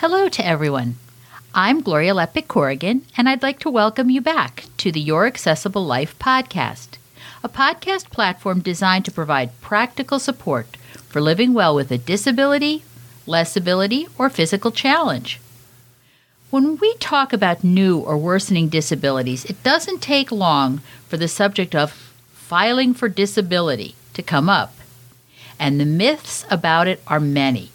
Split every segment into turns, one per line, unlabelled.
Hello to everyone. I'm Gloria Lepik Corrigan, and I'd like to welcome you back to the Your Accessible Life podcast, a podcast platform designed to provide practical support for living well with a disability, less ability, or physical challenge. When we talk about new or worsening disabilities, it doesn't take long for the subject of filing for disability to come up, and the myths about it are many.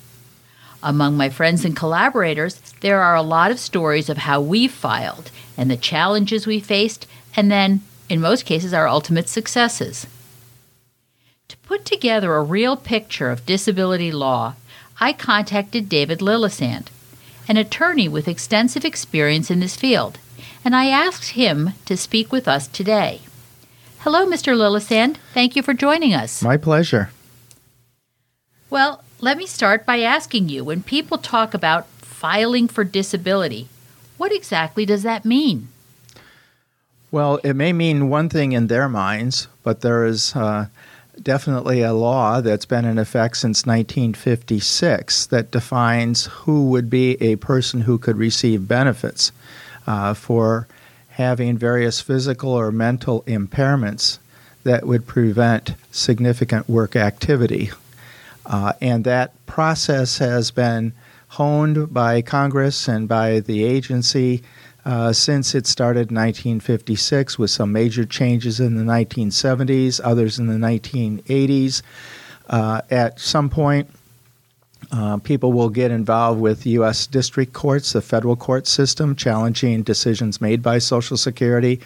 Among my friends and collaborators, there are a lot of stories of how we filed and the challenges we faced, and then, in most cases, our ultimate successes. To put together a real picture of disability law, I contacted David Lillesand, an attorney with extensive experience in this field, and I asked him to speak with us today. Hello, Mr. Lillesand. Thank you for joining us.
My pleasure.
Well, let me start by asking you when people talk about filing for disability, what exactly does that mean?
Well, it may mean one thing in their minds, but there is uh, definitely a law that's been in effect since 1956 that defines who would be a person who could receive benefits uh, for having various physical or mental impairments that would prevent significant work activity. Uh, and that process has been honed by Congress and by the agency uh, since it started in 1956, with some major changes in the 1970s, others in the 1980s. Uh, at some point, uh, people will get involved with U.S. district courts, the federal court system, challenging decisions made by Social Security.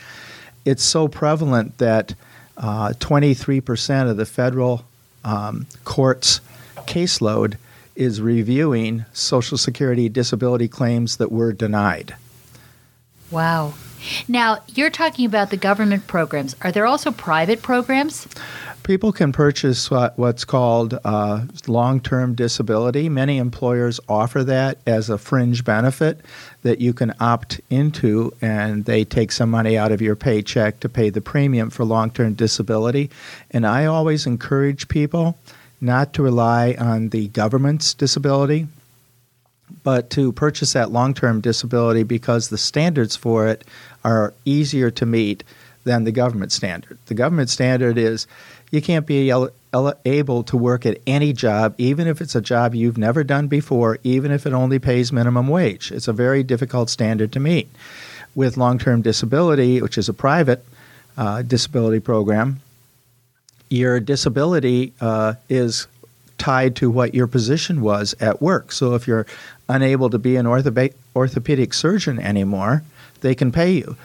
It's so prevalent that 23% uh, of the federal um, courts' caseload is reviewing Social Security disability claims that were denied.
Wow. Now, you're talking about the government programs. Are there also private programs?
People can purchase what, what's called uh, long term disability. Many employers offer that as a fringe benefit that you can opt into, and they take some money out of your paycheck to pay the premium for long term disability. And I always encourage people not to rely on the government's disability but to purchase that long term disability because the standards for it are easier to meet than the government standard. The government standard is you can't be able to work at any job, even if it's a job you've never done before, even if it only pays minimum wage. It's a very difficult standard to meet. With long term disability, which is a private uh, disability program, your disability uh, is tied to what your position was at work. So if you're unable to be an orthope- orthopedic surgeon anymore, they can pay you.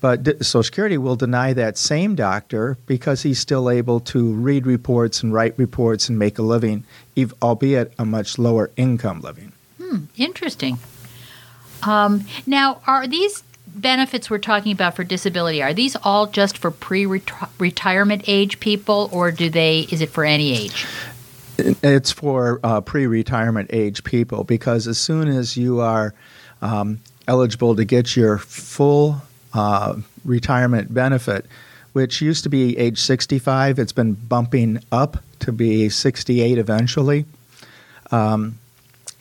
But Social Security will deny that same doctor because he's still able to read reports and write reports and make a living, albeit a much lower income living.
Hmm, interesting. Um, now, are these benefits we're talking about for disability are these all just for pre-retirement age people, or do they? Is it for any age?
It's for uh, pre-retirement age people because as soon as you are um, eligible to get your full uh, retirement benefit, which used to be age 65, it's been bumping up to be 68 eventually. Um,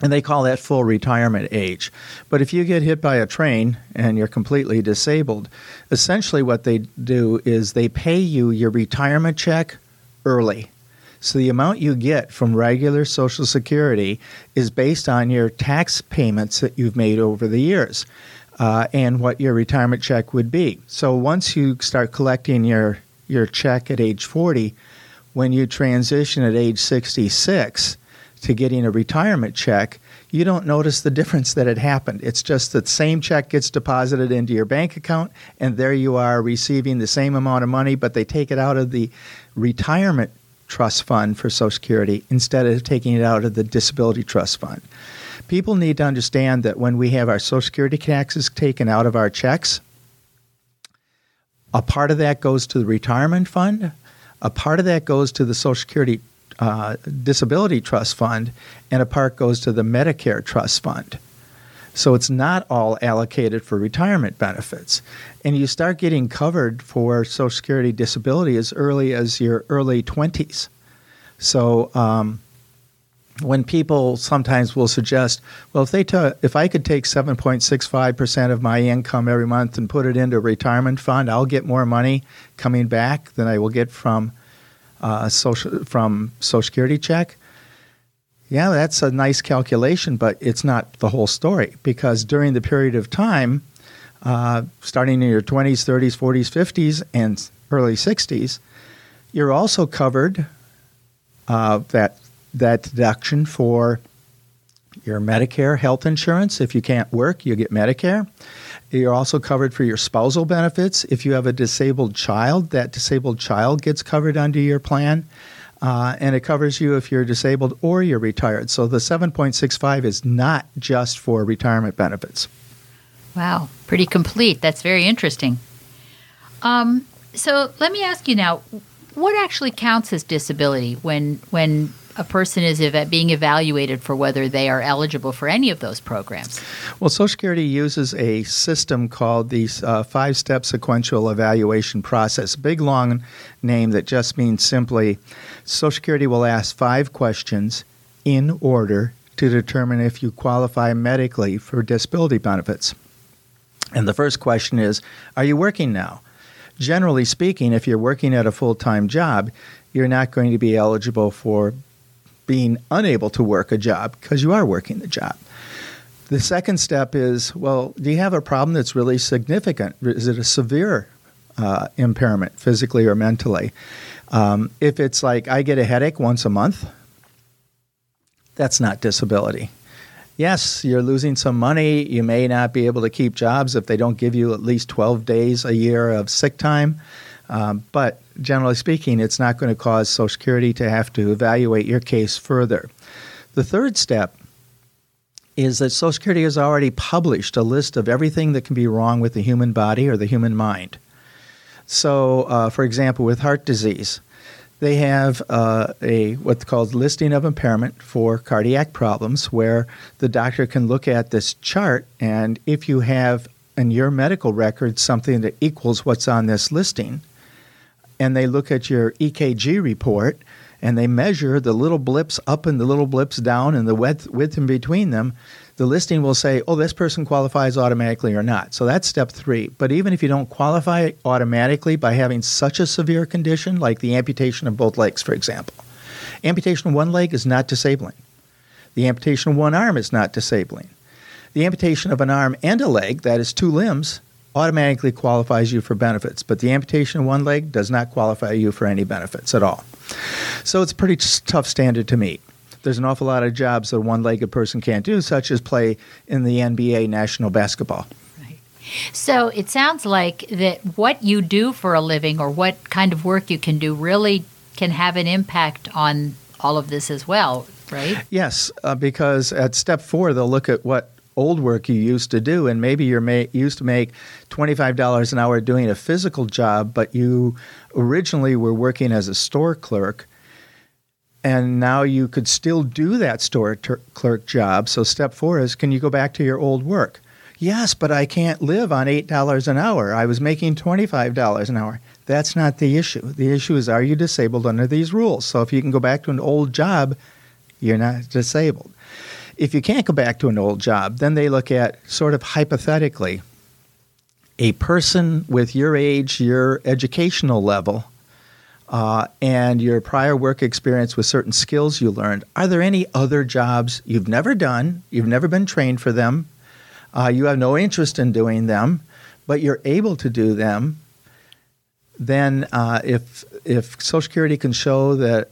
and they call that full retirement age. But if you get hit by a train and you're completely disabled, essentially what they do is they pay you your retirement check early. So the amount you get from regular Social Security is based on your tax payments that you've made over the years uh, and what your retirement check would be. So once you start collecting your, your check at age 40, when you transition at age 66 to getting a retirement check, you don't notice the difference that had happened. It's just that same check gets deposited into your bank account, and there you are receiving the same amount of money, but they take it out of the retirement trust fund for Social Security instead of taking it out of the disability trust fund. People need to understand that when we have our Social Security taxes taken out of our checks, a part of that goes to the retirement fund, a part of that goes to the Social Security uh, disability trust fund, and a part goes to the Medicare trust fund. So it's not all allocated for retirement benefits. And you start getting covered for Social Security disability as early as your early 20s. So um, when people sometimes will suggest, well, if they ta- if I could take 7.65% of my income every month and put it into a retirement fund, I'll get more money coming back than I will get from uh, social from Social Security check. Yeah, that's a nice calculation, but it's not the whole story because during the period of time, uh, starting in your 20s, 30s, 40s, 50s, and early 60s, you're also covered uh, that that deduction for your Medicare health insurance. If you can't work, you get Medicare. You're also covered for your spousal benefits. If you have a disabled child, that disabled child gets covered under your plan. Uh, and it covers you if you're disabled or you're retired. So the 7.65 is not just for retirement benefits.
Wow, pretty complete. That's very interesting. Um, so let me ask you now, what actually counts as disability when when a person is ev- being evaluated for whether they are eligible for any of those programs?
Well, Social Security uses a system called the uh, five step sequential evaluation process. Big long name that just means simply Social Security will ask five questions in order to determine if you qualify medically for disability benefits. And the first question is Are you working now? Generally speaking, if you're working at a full time job, you're not going to be eligible for being unable to work a job because you are working the job. The second step is well, do you have a problem that's really significant? Is it a severe uh, impairment, physically or mentally? Um, if it's like I get a headache once a month, that's not disability. Yes, you're losing some money. You may not be able to keep jobs if they don't give you at least 12 days a year of sick time. Um, but generally speaking, it's not going to cause Social Security to have to evaluate your case further. The third step is that Social Security has already published a list of everything that can be wrong with the human body or the human mind. So, uh, for example, with heart disease, they have uh, a what's called listing of impairment for cardiac problems, where the doctor can look at this chart, and if you have in your medical record something that equals what's on this listing, and they look at your EKG report and they measure the little blips up and the little blips down and the width, width in between them, the listing will say, oh, this person qualifies automatically or not. So that's step three. But even if you don't qualify automatically by having such a severe condition, like the amputation of both legs, for example, amputation of one leg is not disabling. The amputation of one arm is not disabling. The amputation of an arm and a leg, that is two limbs, automatically qualifies you for benefits, but the amputation of one leg does not qualify you for any benefits at all. So it's a pretty tough standard to meet. There's an awful lot of jobs that a one legged person can't do, such as play in the NBA national basketball.
Right. So it sounds like that what you do for a living or what kind of work you can do really can have an impact on all of this as well, right?
Yes, uh, because at step four, they'll look at what old work you used to do, and maybe you're ma- used to make $25 an hour doing a physical job, but you originally were working as a store clerk, and now you could still do that store ter- clerk job. So, step four is can you go back to your old work? Yes, but I can't live on $8 an hour. I was making $25 an hour. That's not the issue. The issue is are you disabled under these rules? So, if you can go back to an old job, you're not disabled. If you can't go back to an old job, then they look at sort of hypothetically a person with your age, your educational level, uh, and your prior work experience with certain skills you learned. Are there any other jobs you've never done? You've never been trained for them. Uh, you have no interest in doing them, but you're able to do them. Then, uh, if if Social Security can show that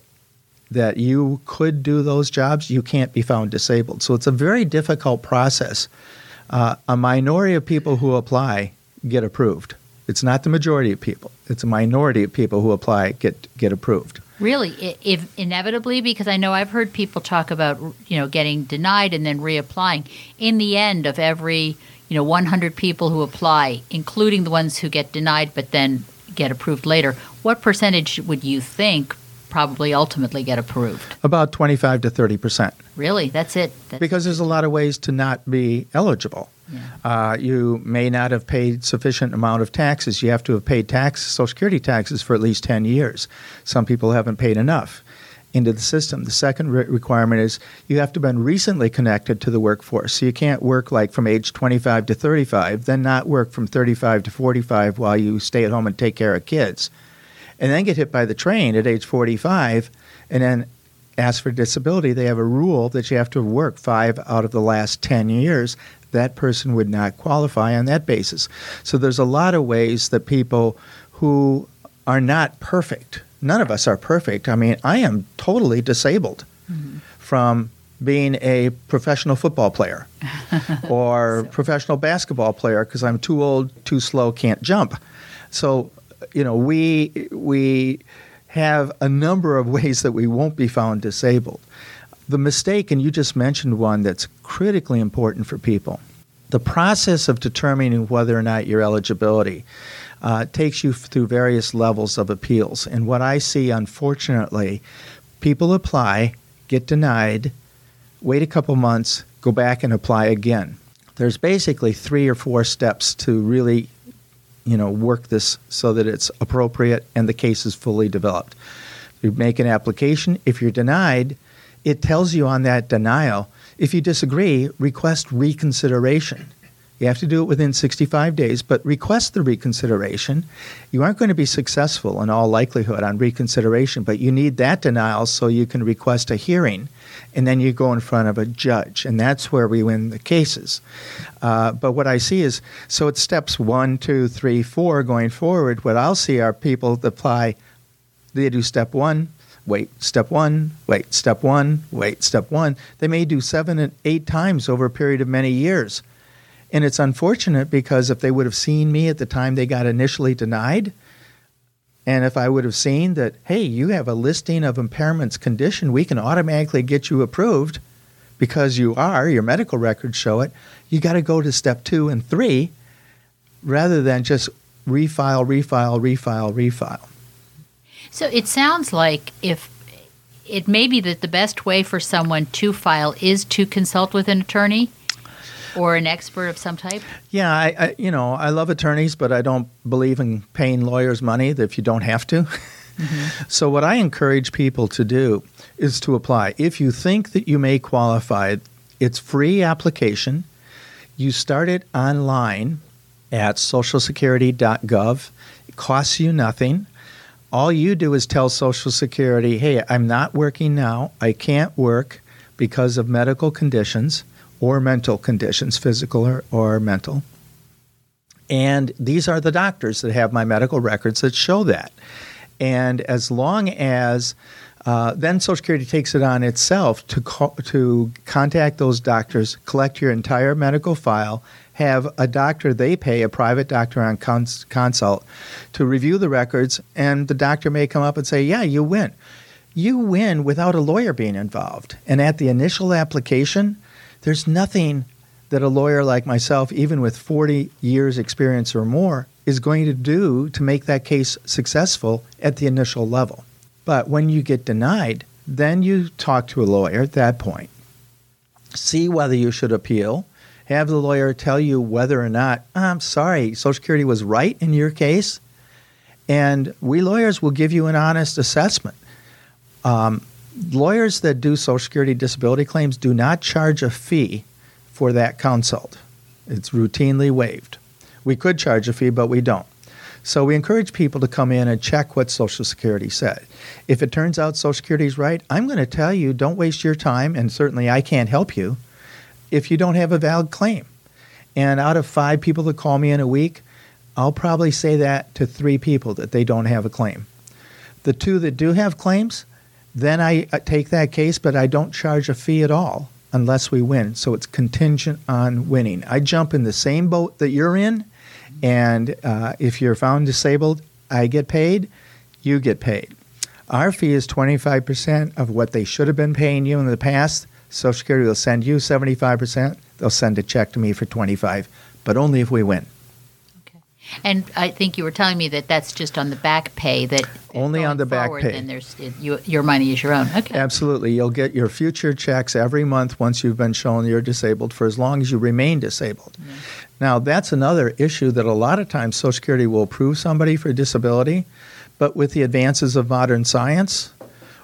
that you could do those jobs, you can't be found disabled. So it's a very difficult process. Uh, a minority of people who apply get approved. It's not the majority of people. It's a minority of people who apply get get approved.
Really, if inevitably, because I know I've heard people talk about you know getting denied and then reapplying. In the end, of every you know 100 people who apply, including the ones who get denied but then get approved later, what percentage would you think probably ultimately get approved?
About 25 to 30 percent.
Really? That's it? That's
because there's a lot of ways to not be eligible.
Yeah.
Uh, you may not have paid sufficient amount of taxes. You have to have paid tax, Social Security taxes for at least 10 years. Some people haven't paid enough. into the system. The second re- requirement is you have to have been recently connected to the workforce. So you can't work like from age 25 to 35, then not work from 35 to 45 while you stay at home and take care of kids. And then get hit by the train at age 45 and then ask for disability. They have a rule that you have to work five out of the last 10 years. That person would not qualify on that basis. So there's a lot of ways that people who are not perfect none of us are perfect. I mean, I am totally disabled mm-hmm. from being a professional football player or so. professional basketball player because I'm too old, too slow, can't jump. So, you know, we we have a number of ways that we won't be found disabled. The mistake, and you just mentioned one that's critically important for people. The process of determining whether or not your eligibility uh, takes you through various levels of appeals. And what I see, unfortunately, people apply, get denied, wait a couple months, go back and apply again. There's basically three or four steps to really, you know, work this so that it's appropriate and the case is fully developed. You make an application. If you're denied, it tells you on that denial. If you disagree, request reconsideration. You have to do it within 65 days, but request the reconsideration. You aren't going to be successful in all likelihood on reconsideration, but you need that denial so you can request a hearing, and then you go in front of a judge, and that's where we win the cases. Uh, but what I see is so it's steps one, two, three, four going forward. What I'll see are people that apply, they do step one, wait, step one, wait, step one, wait, step one. They may do seven and eight times over a period of many years and it's unfortunate because if they would have seen me at the time they got initially denied, and if I would have seen that, hey, you have a listing of impairments condition, we can automatically get you approved because you are, your medical records show it, you got to go to step two and three rather than just refile, refile, refile, refile.
So it sounds like if it may be that the best way for someone to file is to consult with an attorney or an expert of some type?
Yeah, I, I, you know I love attorneys, but I don't believe in paying lawyers money if you don't have to. Mm-hmm. So what I encourage people to do is to apply. If you think that you may qualify, it's free application. You start it online at socialsecurity.gov. It costs you nothing. All you do is tell Social Security, "Hey, I'm not working now. I can't work because of medical conditions." Or mental conditions, physical or, or mental. And these are the doctors that have my medical records that show that. And as long as uh, then Social Security takes it on itself to to contact those doctors, collect your entire medical file, have a doctor they pay, a private doctor on cons- consult, to review the records, and the doctor may come up and say, "Yeah, you win." You win without a lawyer being involved. And at the initial application, there's nothing that a lawyer like myself, even with 40 years' experience or more, is going to do to make that case successful at the initial level. But when you get denied, then you talk to a lawyer at that point. See whether you should appeal. Have the lawyer tell you whether or not, I'm sorry, Social Security was right in your case. And we lawyers will give you an honest assessment. Um, lawyers that do Social Security disability claims do not charge a fee for that consult. It's routinely waived. We could charge a fee, but we don't. So we encourage people to come in and check what Social Security said. If it turns out Social Security is right, I'm going to tell you don't waste your time, and certainly I can't help you if you don't have a valid claim. And out of five people that call me in a week, I'll probably say that to three people that they don't have a claim. The two that do have claims, then I take that case, but I don't charge a fee at all unless we win. So it's contingent on winning. I jump in the same boat that you're in, and uh, if you're found disabled, I get paid, you get paid. Our fee is 25% of what they should have been paying you in the past. Social Security will send you 75%. They'll send a check to me for 25, but only if we win.
And I think you were telling me that that's just on the back pay. That
only on the back pay.
Then there's you, your money is your own. Okay.
Absolutely, you'll get your future checks every month once you've been shown you're disabled for as long as you remain disabled. Yeah. Now that's another issue that a lot of times Social Security will approve somebody for disability, but with the advances of modern science,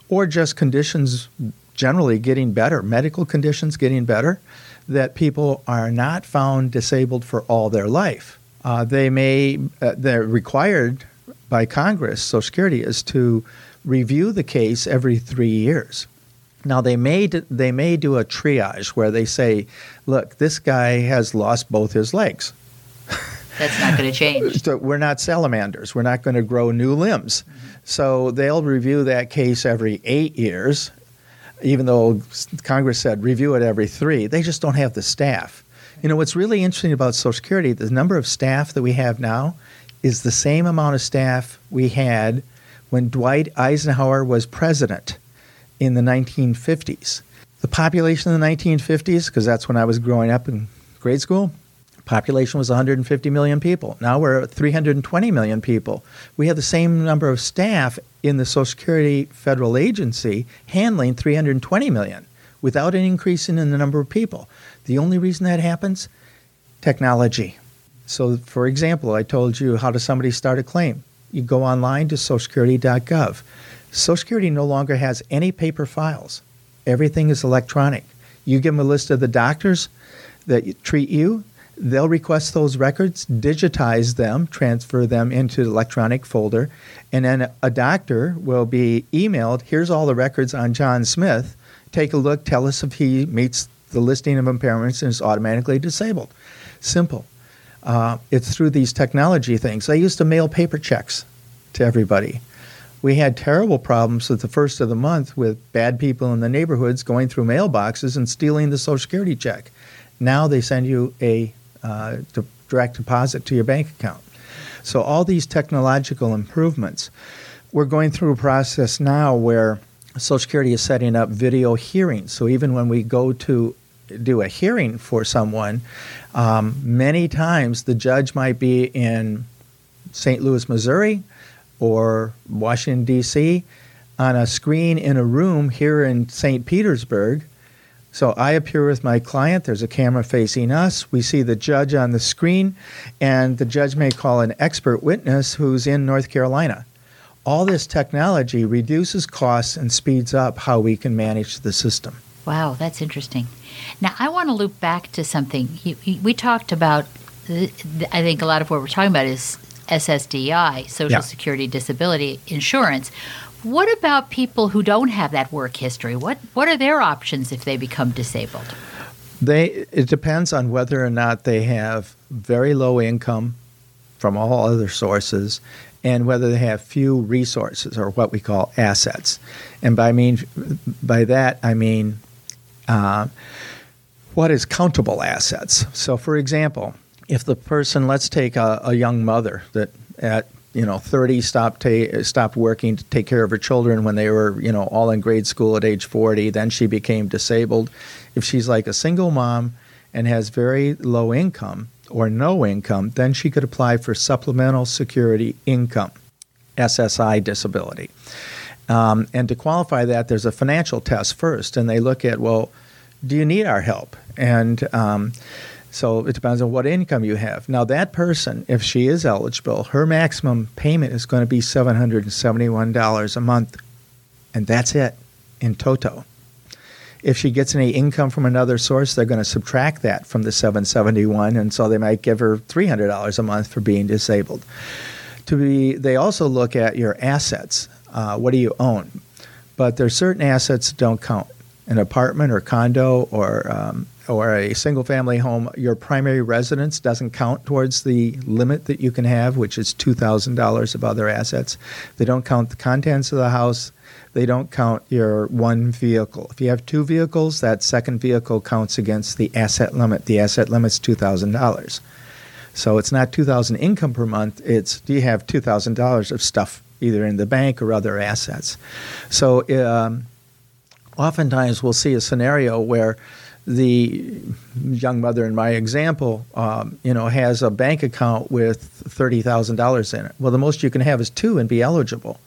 or just conditions generally getting better, medical conditions getting better, that people are not found disabled for all their life. Uh, they may, uh, they're required by Congress, Social Security, is to review the case every three years. Now they may d- they may do a triage where they say, "Look, this guy has lost both his legs.
That's not going to change.
So we're not salamanders. We're not going to grow new limbs. So they'll review that case every eight years, even though Congress said review it every three. They just don't have the staff. You know what's really interesting about Social Security? The number of staff that we have now is the same amount of staff we had when Dwight Eisenhower was president in the 1950s. The population in the 1950s, because that's when I was growing up in grade school, population was 150 million people. Now we're at 320 million people. We have the same number of staff in the Social Security federal agency handling 320 million without an increase in the number of people. The only reason that happens, technology. So, for example, I told you how does somebody start a claim? You go online to socialsecurity.gov. Social Security no longer has any paper files. Everything is electronic. You give them a list of the doctors that treat you, they'll request those records, digitize them, transfer them into the electronic folder, and then a doctor will be emailed, here's all the records on John Smith. Take a look, tell us if he meets the listing of impairments and is automatically disabled. Simple. Uh, it's through these technology things. I used to mail paper checks to everybody. We had terrible problems at the first of the month with bad people in the neighborhoods going through mailboxes and stealing the Social Security check. Now they send you a uh, direct deposit to your bank account. So, all these technological improvements, we're going through a process now where Social Security is setting up video hearings. So, even when we go to do a hearing for someone, um, many times the judge might be in St. Louis, Missouri, or Washington, D.C., on a screen in a room here in St. Petersburg. So I appear with my client. There's a camera facing us. We see the judge on the screen, and the judge may call an expert witness who's in North Carolina. All this technology reduces costs and speeds up how we can manage the system.
Wow, that's interesting. Now, I want to loop back to something. You, you, we talked about, uh, I think a lot of what we're talking about is SSDI, Social
Yeah.
Security Disability Insurance. What about people who don't have that work history? What what are their options if they become disabled?
They it depends on whether or not they have very low income from all other sources and whether they have few resources or what we call assets. And by mean by that I mean uh, what is countable assets. So for example, if the person let's take a, a young mother that at you know 30 stopped ta- stopped working to take care of her children when they were you know all in grade school at age 40 then she became disabled if she's like a single mom and has very low income or no income then she could apply for supplemental security income ssi disability um, and to qualify that there's a financial test first and they look at well do you need our help and um, so it depends on what income you have. Now, that person, if she is eligible, her maximum payment is going to be $771 a month, and that's it in toto. If she gets any income from another source, they're going to subtract that from the 771, and so they might give her $300 a month for being disabled. To be, they also look at your assets. Uh, what do you own? But there's certain assets that don't count. An apartment or condo or um, or a single family home, your primary residence doesn't count towards the limit that you can have, which is $2,000 of other assets. They don't count the contents of the house. They don't count your one vehicle. If you have two vehicles, that second vehicle counts against the asset limit. The asset limit's $2,000. So it's not 2000 income per month, it's do you have $2,000 of stuff either in the bank or other assets. So um, oftentimes we'll see a scenario where the young mother in my example, um, you know, has a bank account with thirty thousand dollars in it. Well, the most you can have is two and be eligible.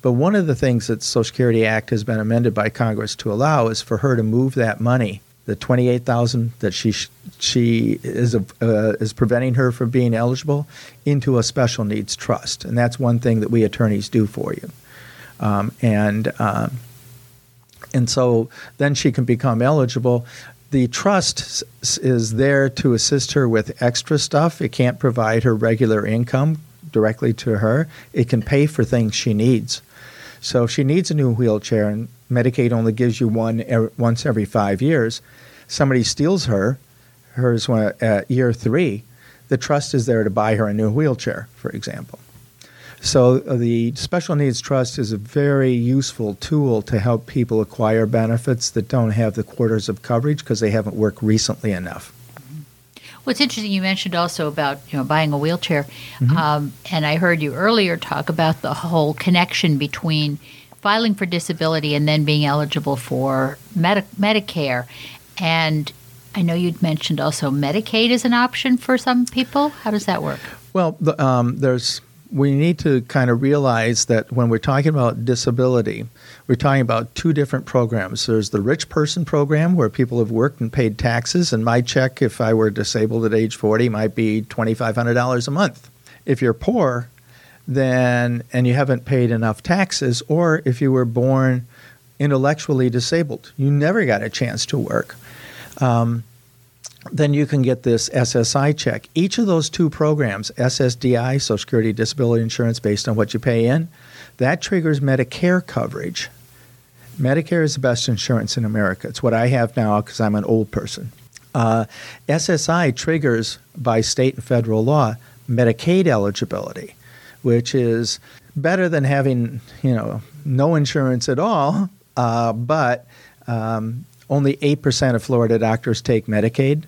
But one of the things that Social Security Act has been amended by Congress to allow is for her to move that money, the twenty-eight thousand that she she is uh, is preventing her from being eligible, into a special needs trust, and that's one thing that we attorneys do for you. Um, and um, And so then she can become eligible. The trust is there to assist her with extra stuff. It can't provide her regular income directly to her, it can pay for things she needs. So if she needs a new wheelchair and Medicaid only gives you one er, once every five years, somebody steals her, hers at year three, the trust is there to buy her a new wheelchair, for example. So uh, the Special Needs Trust is a very useful tool to help people acquire benefits that don't have the quarters of coverage because they haven't worked recently enough.
Well, interesting you mentioned also about you know buying a wheelchair, mm-hmm. um, and I heard you earlier talk about the whole connection between filing for disability and then being eligible for Medi- Medicare, and I know you'd mentioned also Medicaid is an option for some people. How does that work?
Well, the, um, there's we need to kind of realize that when we're talking about disability, we're talking about two different programs. There's the rich person program where people have worked and paid taxes, and my check, if I were disabled at age 40, might be $2,500 a month. If you're poor, then and you haven't paid enough taxes, or if you were born intellectually disabled, you never got a chance to work. Um, then you can get this SSI check. Each of those two programs, SSDI, Social Security Disability Insurance, based on what you pay in, that triggers Medicare coverage. Medicare is the best insurance in America. It's what I have now because I'm an old person. Uh, SSI triggers by state and federal law Medicaid eligibility, which is better than having you know no insurance at all. Uh, but um, only eight percent of Florida doctors take Medicaid.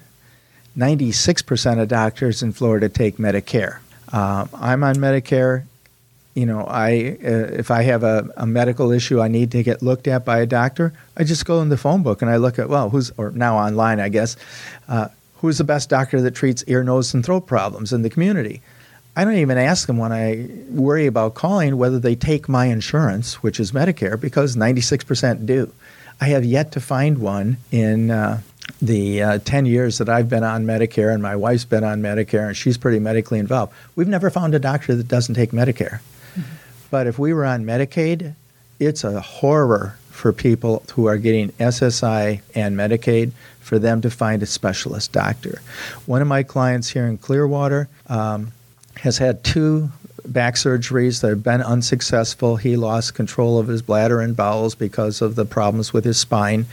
96% of doctors in Florida take Medicare. Uh, I'm on Medicare. You know, I uh, if I have a, a, medical issue I need to get looked at by a doctor, I just go in the phone book and I look at well, who's or now online, I guess, uh, who's the best doctor that treats ear, nose, and throat problems in the community. I don't even ask them when I worry about calling whether they take my insurance, which is Medicare, because 96% do. I have yet to find one in uh, the uh, 10 years that I've been on Medicare and my wife's been on Medicare and she's pretty medically involved, we've never found a doctor that doesn't take Medicare. Mm-hmm. But if we were on Medicaid, it's a horror for people who are getting SSI and Medicaid for them to find a specialist doctor. One of my clients here in Clearwater um, has had two back surgeries that have been unsuccessful. He lost control of his bladder and bowels because of the problems with his spine.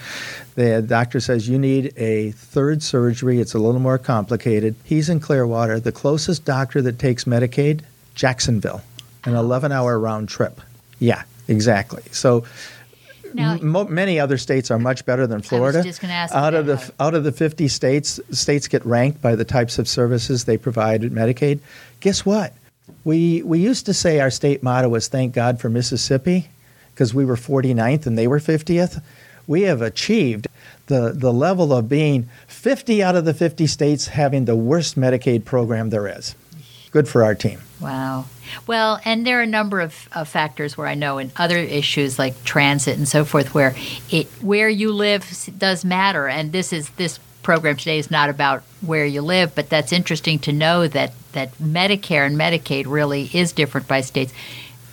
The doctor says you need a third surgery. It's a little more complicated. He's in Clearwater. The closest doctor that takes Medicaid, Jacksonville, an 11 hour round trip. Yeah, exactly. So now, m- many other states are much better than Florida.
out
of the out of the 50 states, states get ranked by the types of services they provide at Medicaid. Guess what? We we used to say our state motto was "Thank God for Mississippi," because we were 49th and they were 50th we have achieved the, the level of being 50 out of the 50 states having the worst Medicaid program there is. Good for our team.
Wow. Well, and there are a number of, of factors where I know in other issues like transit and so forth where it where you live does matter and this is this program today is not about where you live, but that's interesting to know that that Medicare and Medicaid really is different by states.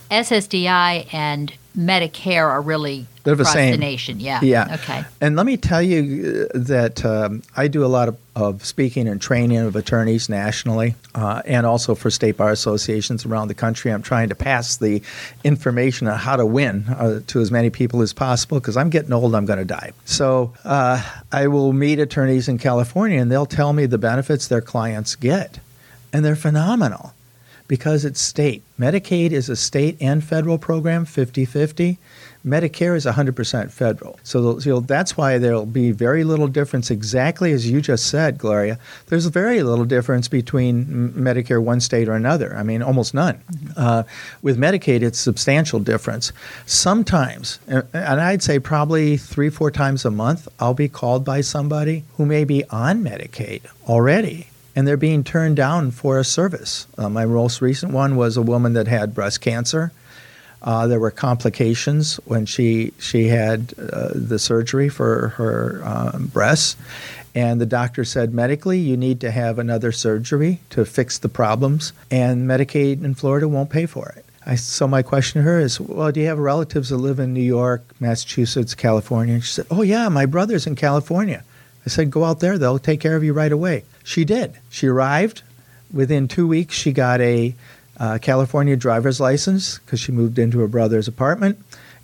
SSDI and Medicare are really
They're the same.
the nation. Yeah.
Yeah.
Okay.
And let me tell you uh, that um, I do a lot of, of, speaking and training of attorneys nationally uh, and also for state bar associations around the country. I'm trying to pass the information on how to win uh, to as many people as possible because I'm getting old, I'm going to die. So uh, I will meet attorneys in California and they'll tell me the benefits their clients get, and they're phenomenal because it's state. Medicaid is a state and federal program, 50 50. Medicare is 100% federal. So you know, that's why there'll be very little difference, exactly as you just said, Gloria. There's very little difference between Medicare one state or another. I mean, almost none. Mm-hmm. Uh, with Medicaid, it's substantial difference. Sometimes, and I'd say probably three, four times a month, I'll be called by somebody who may be on Medicaid already and they're being turned down for a service. Uh, my most recent one was a woman that had breast cancer. Uh, there were complications when she she had uh, the surgery for her um, breasts, and the doctor said medically you need to have another surgery to fix the problems, and Medicaid in Florida won't pay for it. I so my question to her is, well, do you have relatives that live in New York, Massachusetts, California? And she said, oh yeah, my brother's in California. I said, go out there; they'll take care of you right away. She did. She arrived. Within two weeks, she got a uh, California driver's license because she moved into her brother's apartment,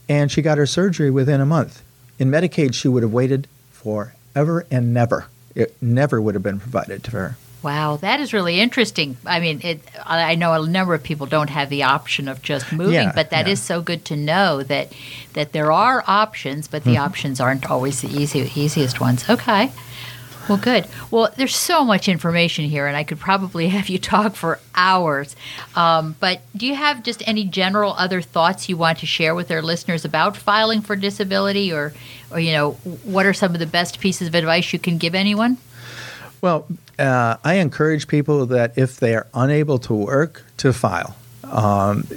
and she got her surgery within a month. In Medicaid, she would have waited forever and never. It never would have been provided to her.
Wow, that is really interesting. I mean, it, I know a number of people don't have the option of just moving,
Yeah,
but that is
yeah.
so good to know that that there are options, but the
Mm-hmm.
options aren't always the easy, easiest ones. Okay. Well, good. Well, there's so much information here, and I could probably have you talk for hours. Um, but do you have just any general other thoughts you want to share with our listeners about filing for disability, or, or you know, what are some of the best pieces of advice you can give anyone?
Well, uh, I encourage people that if they are unable to work, to file. Um,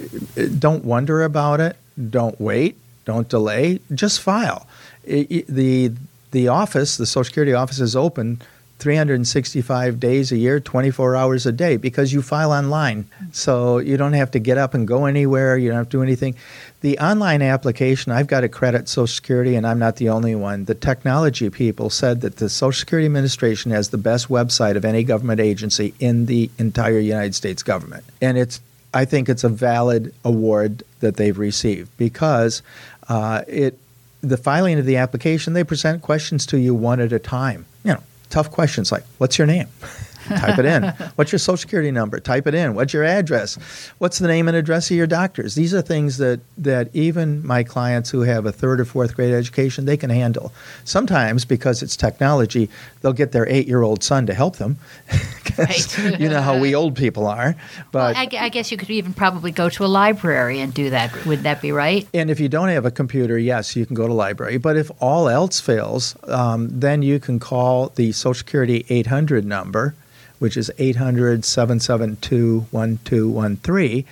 don't wonder about it. Don't wait. Don't delay. Just file. I- I- the The office, the Social Security office, is open 365 days a year, 24 hours a day, because you file online. So you don't have to get up and go anywhere. You don't have to do anything. The online application, I've got to credit Social Security, and I'm not the only one. The technology people said that the Social Security Administration has the best website of any government agency in the entire United States government. And it's I think it's a valid award that they've received because uh, it the filing of the application they present questions to you one at a time. You know, tough questions like what's your name? Type it in. What's your social security number? Type it in. What's your address? What's the name and address of your doctors? These are things that, that even my clients who have a third or fourth grade education, they can handle. Sometimes, because it's technology, they'll get their eight year old son to help them.
Right.
you know how we old people are. But
Well, I, I guess you could even probably go to a library and do that. Would that be right?
And if you don't have a computer, yes, you can go to library. But if all else fails, um, then you can call the Social Security 800 number, which is 800 772 1213,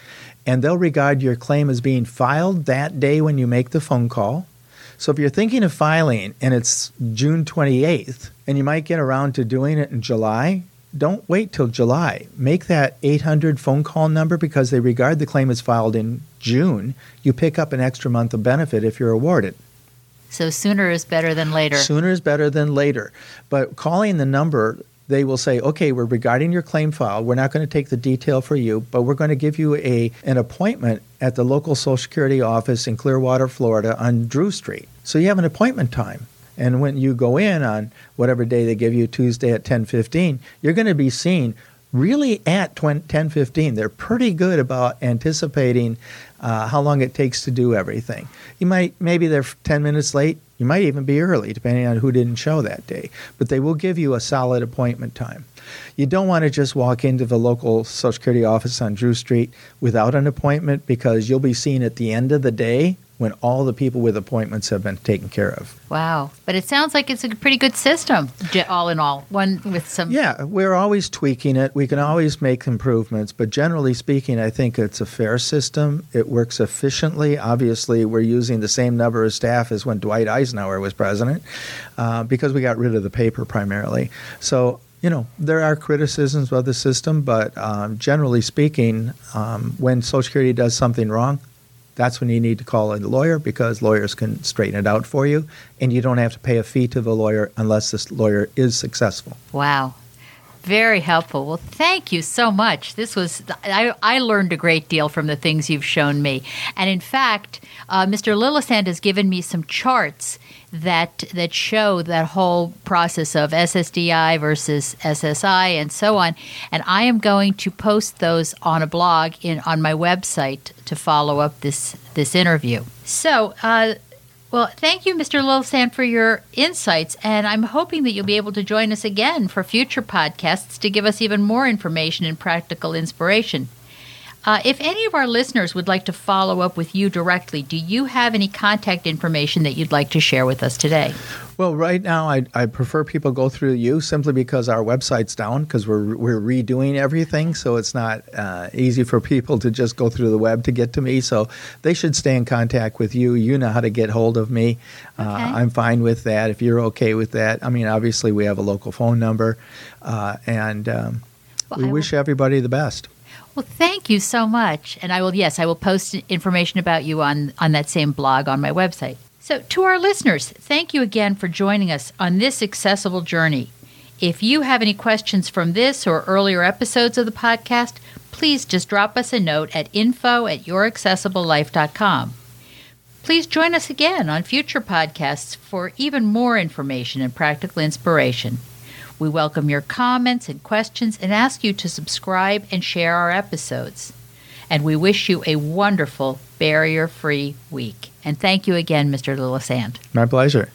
and they'll regard your claim as being filed that day when you make the phone call. So if you're thinking of filing and it's June 28th, and you might get around to doing it in July, don't wait till July. Make that 800 phone call number because they regard the claim as filed in June. You pick up an extra month of benefit if you're awarded.
So sooner is better than later.
Sooner is better than later. But calling the number, they will say, okay, we're regarding your claim file. We're not going to take the detail for you, but we're going to give you a, an appointment at the local Social Security office in Clearwater, Florida on Drew Street. So you have an appointment time. And when you go in on whatever day they give you, Tuesday at 10:15, you're going to be seen really at 10:15. They're pretty good about anticipating uh, how long it takes to do everything. You might maybe they're 10 minutes late. You might even be early, depending on who didn't show that day. But they will give you a solid appointment time. You don't want to just walk into the local Social Security office on Drew Street without an appointment because you'll be seen at the end of the day when all the people with appointments have been taken care of.
Wow. But it sounds like it's a pretty good system, all in all. One with some.
Yeah, we're always tweaking it. We can always make improvements, but generally speaking, I think it's a fair system. It works efficiently. Obviously, we're using the same number of staff as when Dwight Eisenhower was president uh, because we got rid of the paper primarily. So, you know, there are criticisms of the system, but um, generally speaking, um, when Social Security does something wrong, that's when you need to call a lawyer because lawyers can straighten it out for you, and you don't have to pay a fee to the lawyer unless this lawyer is successful.
Wow. Very helpful. Well, thank you so much. This was, I, I learned a great deal from the things you've shown me. And in fact, uh, Mr. Lillesand has given me some charts that, that show that whole process of SSDI versus SSI and so on. And I am going to post those on a blog in, on my website to follow up this, this interview. So, uh, well, thank you, Mr. Lillesand, for your insights, and I'm hoping that you'll be able to join us again for future podcasts to give us even more information and practical inspiration. Uh, if any of our listeners would like to follow up with you directly, do you have any contact information that you'd like to share with us today?
Well, right now, I, I prefer people go through you simply because our website's down because we're, we're redoing everything. So it's not uh, easy for people to just go through the web to get to me. So they should stay in contact with you. You know how to get hold of me. Uh, I'm fine with that if you're okay with that. I mean, obviously, we have a local phone number, uh, and um,
Well,
we
I will-
wish everybody the best.
Well, thank you so much. And I will, yes, I will post information about you on, on that same blog on my website. So, to our listeners, thank you again for joining us on this accessible journey. If you have any questions from this or earlier episodes of the podcast, please just drop us a note at info at youraccessiblelife.com. Please join us again on future podcasts for even more information and practical inspiration. We welcome your comments and questions and ask you to subscribe and share our episodes. And we wish you a wonderful barrier free week. And thank you again, Mr. Lillesand.
My pleasure.